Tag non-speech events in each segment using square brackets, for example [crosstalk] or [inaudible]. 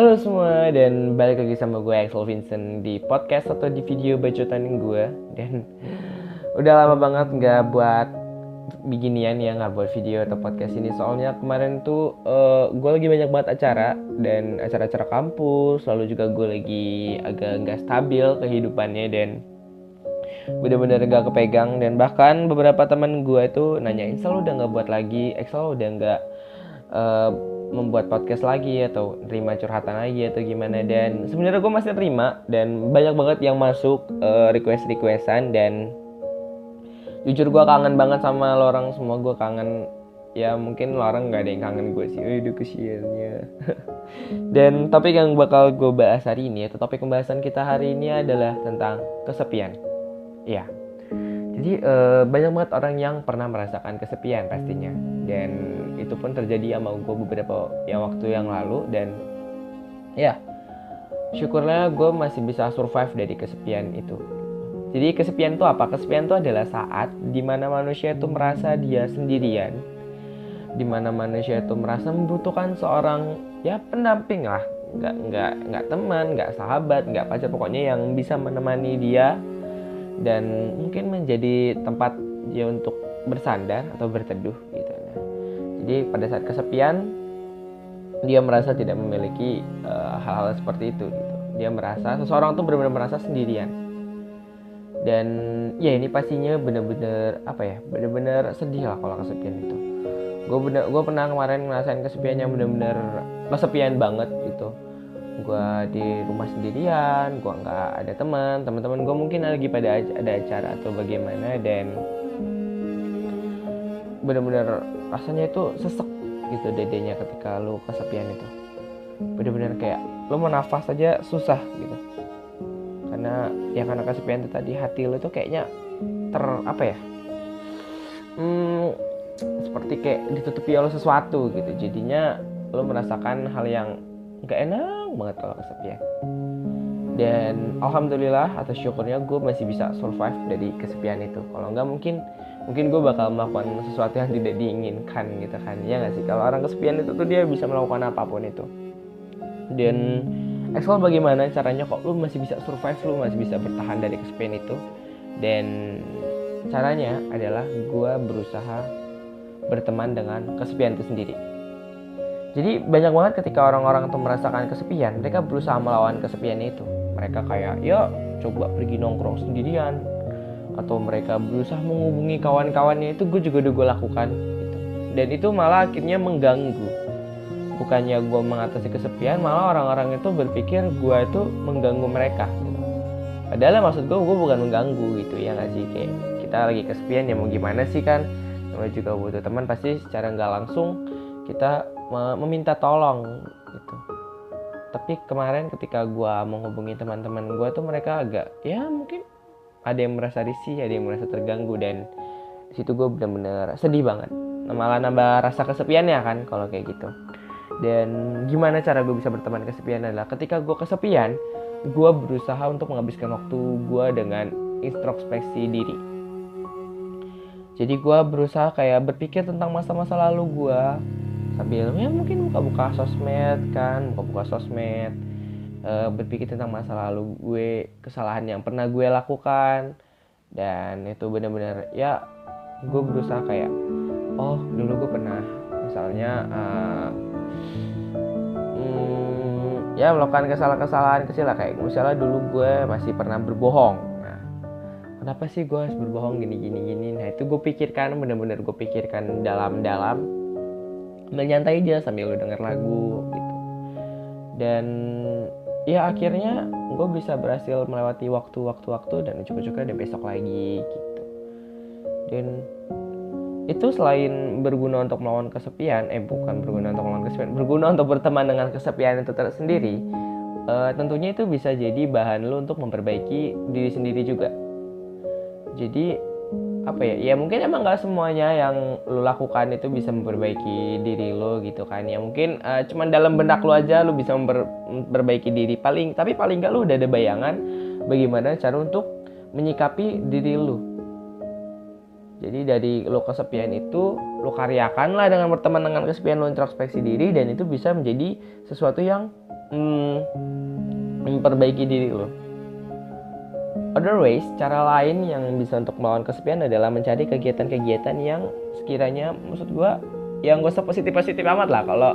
Halo semua dan balik lagi sama gue Axel Vincent di podcast atau di video bacotan gue. Dan udah lama banget nggak buat beginian ya nggak buat video atau podcast ini. Soalnya kemarin tuh uh, gue lagi banyak banget acara dan acara-acara kampus lalu juga gue lagi agak nggak stabil kehidupannya dan bener-bener gak kepegang. Dan bahkan beberapa teman gue itu nanyain selalu udah nggak buat lagi? Excel udah nggak uh, membuat podcast lagi atau terima curhatan lagi atau gimana. Dan sebenarnya gue masih terima dan banyak banget yang masuk uh, request requestan dan jujur gue kangen banget sama lo orang semua gue kangen. Ya mungkin lo orang nggak ada yang kangen gue sih. Aduh kesiannya. [laughs] Dan topik yang bakal gue bahas hari ini atau topik pembahasan kita hari ini adalah tentang kesepian. Ya jadi uh, banyak banget orang yang pernah merasakan kesepian pastinya. Dan itu pun terjadi sama gue beberapa ya waktu yang lalu. Dan ya syukurnya gue masih bisa survive dari kesepian itu. Jadi kesepian itu apa? Kesepian itu adalah saat di mana manusia itu merasa dia sendirian, di mana manusia itu merasa membutuhkan seorang ya pendamping lah, nggak nggak nggak teman, nggak sahabat, nggak pacar, pokoknya yang bisa menemani dia dan mungkin menjadi tempat dia untuk bersandar atau berteduh gitu nah. Jadi pada saat kesepian dia merasa tidak memiliki eh, hal-hal uh, seperti itu gitu. Dia merasa seseorang tuh benar-benar merasa sendirian. Dan ya ini pastinya benar-benar apa ya? Benar-benar sedih lah kalau kesepian itu. Gue bener gue pernah kemarin ngerasain kesepian yang benar-benar kesepian banget gitu gue di rumah sendirian gue nggak ada teman teman-teman gue mungkin lagi pada ada acara atau bagaimana dan benar-benar rasanya itu sesek gitu dedenya ketika lu kesepian itu. Benar-benar kayak lu mau nafas aja susah gitu. Karena ya karena kesepian itu tadi hati lu tuh kayaknya ter apa ya hmm, seperti kayak ditutupi oleh sesuatu gitu. Jadinya lu merasakan hal yang gak enak banget kalau kesepian dan alhamdulillah atas syukurnya gue masih bisa survive dari kesepian itu. Kalau enggak mungkin mungkin gue bakal melakukan sesuatu yang tidak diinginkan gitu kan. Ya nggak sih? Kalau orang kesepian itu tuh dia bisa melakukan apa pun itu. Dan Excel bagaimana caranya kok lu masih bisa survive lu masih bisa bertahan dari kesepian itu? Dan caranya adalah gue berusaha berteman dengan kesepian itu sendiri jadi banyak banget ketika orang-orang itu merasakan kesepian, mereka berusaha melawan kesepian itu. Mereka kayak, ya coba pergi nongkrong sendirian, atau mereka berusaha menghubungi kawan-kawannya itu gue juga udah gue lakukan. Gitu. Dan itu malah akhirnya mengganggu. Bukannya gue mengatasi kesepian, malah orang-orang itu berpikir gue itu mengganggu mereka. Gitu. Padahal maksud gue, gue bukan mengganggu gitu ya nggak sih kayak kita lagi kesepian ya mau gimana sih kan? Namanya juga butuh teman pasti secara nggak langsung kita meminta tolong gitu. Tapi kemarin ketika gue menghubungi teman-teman gue tuh mereka agak ya mungkin ada yang merasa risih ada yang merasa terganggu dan situ gue bener-bener sedih banget. Malah nambah rasa kesepian ya kan kalau kayak gitu. Dan gimana cara gue bisa berteman kesepian adalah ketika gue kesepian gue berusaha untuk menghabiskan waktu gue dengan introspeksi diri. Jadi gue berusaha kayak berpikir tentang masa-masa lalu gue sambil ya mungkin buka-buka sosmed kan buka-buka sosmed uh, berpikir tentang masa lalu gue kesalahan yang pernah gue lakukan. Dan itu benar-benar ya gue berusaha kayak oh dulu gue pernah misalnya uh, ya melakukan kesalahan-kesalahan kecil lah. Kayak misalnya dulu gue masih pernah berbohong. Nah kenapa sih gue harus berbohong gini gini gini nah itu gue pikirkan benar-benar gue pikirkan dalam-dalam sambil nyantai aja sambil lu denger lagu gitu. Dan ya akhirnya gue bisa berhasil melewati waktu-waktu-waktu dan cukup-cukup dan besok lagi gitu. Dan itu selain berguna untuk melawan kesepian eh bukan berguna untuk melawan kesepian berguna untuk berteman dengan kesepian itu tersendiri uh, tentunya itu bisa jadi bahan lo untuk memperbaiki diri sendiri juga. Jadi apa ya? Ya mungkin emang nggak semuanya yang lo lakukan itu bisa memperbaiki diri lo gitu kan. Ya mungkin uh, cuman dalam benak lo aja lo bisa memper, memperbaiki diri. Paling tapi paling nggak lo udah ada bayangan bagaimana cara untuk menyikapi diri lo jadi dari lo kesepian itu lo karyakan lah dengan berteman dengan kesepian lo introspeksi diri dan itu bisa menjadi sesuatu yang hmm, memperbaiki diri lo Other ways, cara lain yang bisa untuk melawan kesepian adalah mencari kegiatan-kegiatan yang sekiranya maksud gue yang gak usah positif-positif amat lah. Kalau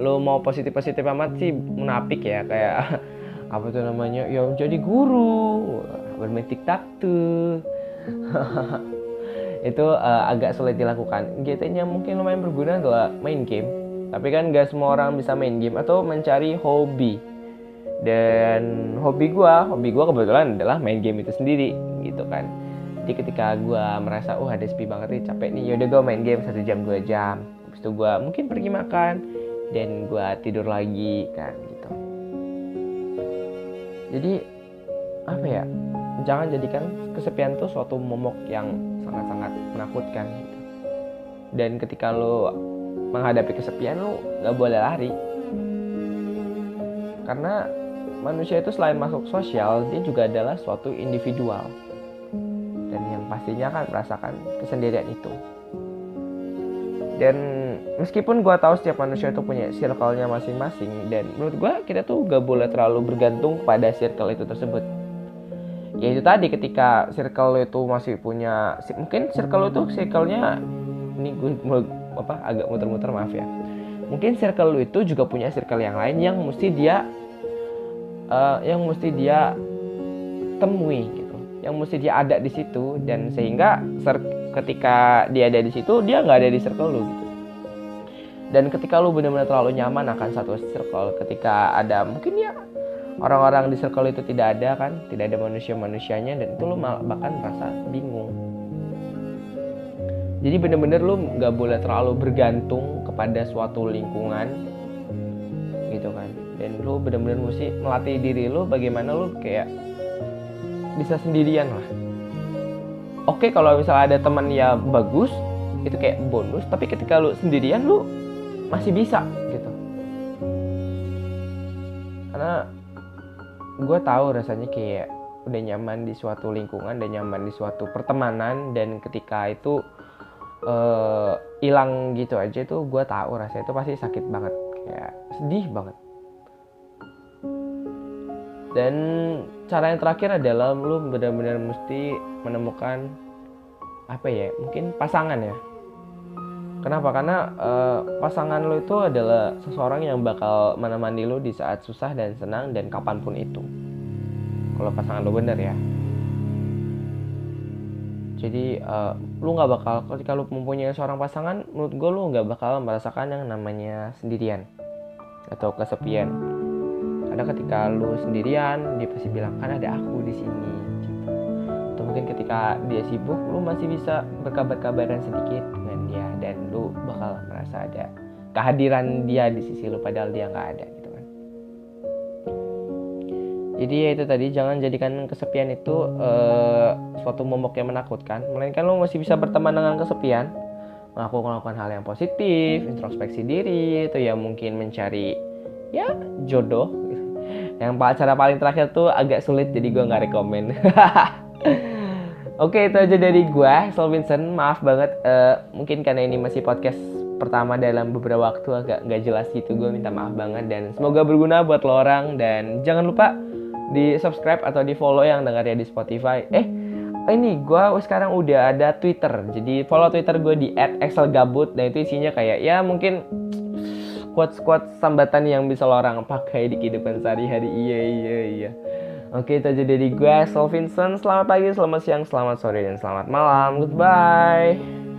lo mau positif-positif amat sih munafik ya. Kayak [laughs] apa tuh namanya ya jadi guru bermain tiktok tuh. [laughs] Itu uh, agak sulit dilakukan. Kegiatannya mungkin lumayan berguna adalah main game. Tapi kan gak semua orang bisa main game atau mencari hobi dan hobi gue hobi gue kebetulan adalah main game itu sendiri gitu kan. Jadi ketika gue merasa oh ada sepi banget nih capek nih yaudah gue main game satu jam dua jam. Habis itu gue mungkin pergi makan dan gue tidur lagi kan gitu. Jadi apa ya jangan jadikan kesepian tuh suatu momok yang sangat-sangat menakutkan gitu. Dan ketika lo menghadapi kesepian lo nggak boleh lari. Karena manusia itu selain masuk sosial, dia juga adalah suatu individual. Dan yang pastinya akan merasakan kesendirian itu. Dan meskipun gue tahu setiap manusia itu punya circle-nya masing-masing, dan menurut gue kita tuh gak boleh terlalu bergantung pada circle itu tersebut. Ya itu tadi ketika circle itu masih punya, mungkin circle itu circle-nya ini gue apa agak muter-muter maaf ya. Mungkin circle itu juga punya circle yang lain yang mesti dia uh, yang mesti dia temui gitu. Yang mesti dia ada di situ dan sehingga ketika dia ada di situ dia nggak ada di circle lu gitu. Dan ketika lu benar-benar terlalu nyaman akan satu circle ketika ada mungkin ya orang-orang di circle itu tidak ada kan tidak ada manusia-manusianya dan itu lu bahkan merasa bingung. Jadi bener-bener lu nggak boleh terlalu bergantung kepada suatu lingkungan dan lu bener-bener mesti melatih diri lu bagaimana lu kayak bisa sendirian lah. Oke kalau misalnya ada teman ya bagus itu kayak bonus. Tapi ketika lu sendirian lu masih bisa gitu. Karena gue tahu rasanya kayak udah nyaman di suatu lingkungan dan nyaman di suatu pertemanan. Dan ketika itu eh, hilang uh, gitu aja tuh gue tahu rasanya itu pasti sakit banget. Kayak sedih banget dan cara yang terakhir adalah lu benar-benar mesti menemukan apa ya mungkin pasangan ya. Kenapa? Karena uh, pasangan lu itu adalah seseorang yang bakal menemani lu di saat susah dan senang dan kapan pun itu. Kalau pasangan lu bener ya. Jadi uh, lu nggak bakal ketika lu mempunyai seorang pasangan menurut gue lu nggak bakal merasakan yang namanya sendirian atau kesepian karena ketika lu sendirian dia pasti bilang kan ada aku di sini gitu. Atau mungkin ketika dia sibuk lu masih bisa berkabar-kabaran sedikit dengan dia dan lu bakal merasa ada kehadiran dia di sisi lu padahal dia nggak ada gitu kan. Jadi ya itu tadi jangan jadikan kesepian itu uh, suatu momok yang menakutkan. Melainkan lu masih bisa berteman dengan kesepian melakukan hal yang positif introspeksi diri itu ya mungkin mencari ya jodoh yang cara paling terakhir tuh agak sulit jadi gue nggak rekomen [laughs] Oke itu aja dari gue, Sol Vincent. Maaf banget, uh, mungkin karena ini masih podcast pertama dalam beberapa waktu agak nggak jelas gitu. Gue minta maaf banget dan semoga berguna buat lo orang. Dan jangan lupa di subscribe atau di follow yang dengar ya di Spotify. Eh, ini gue sekarang udah ada Twitter. Jadi follow Twitter gue di @excelgabut. Dan itu isinya kayak ya mungkin quotes-quotes sambatan yang bisa lo orang pakai di kehidupan sehari-hari. Iya, iya, iya. Oke, itu aja dari gue, Sol Vincent. Selamat pagi, selamat siang, selamat sore, dan selamat malam. Goodbye.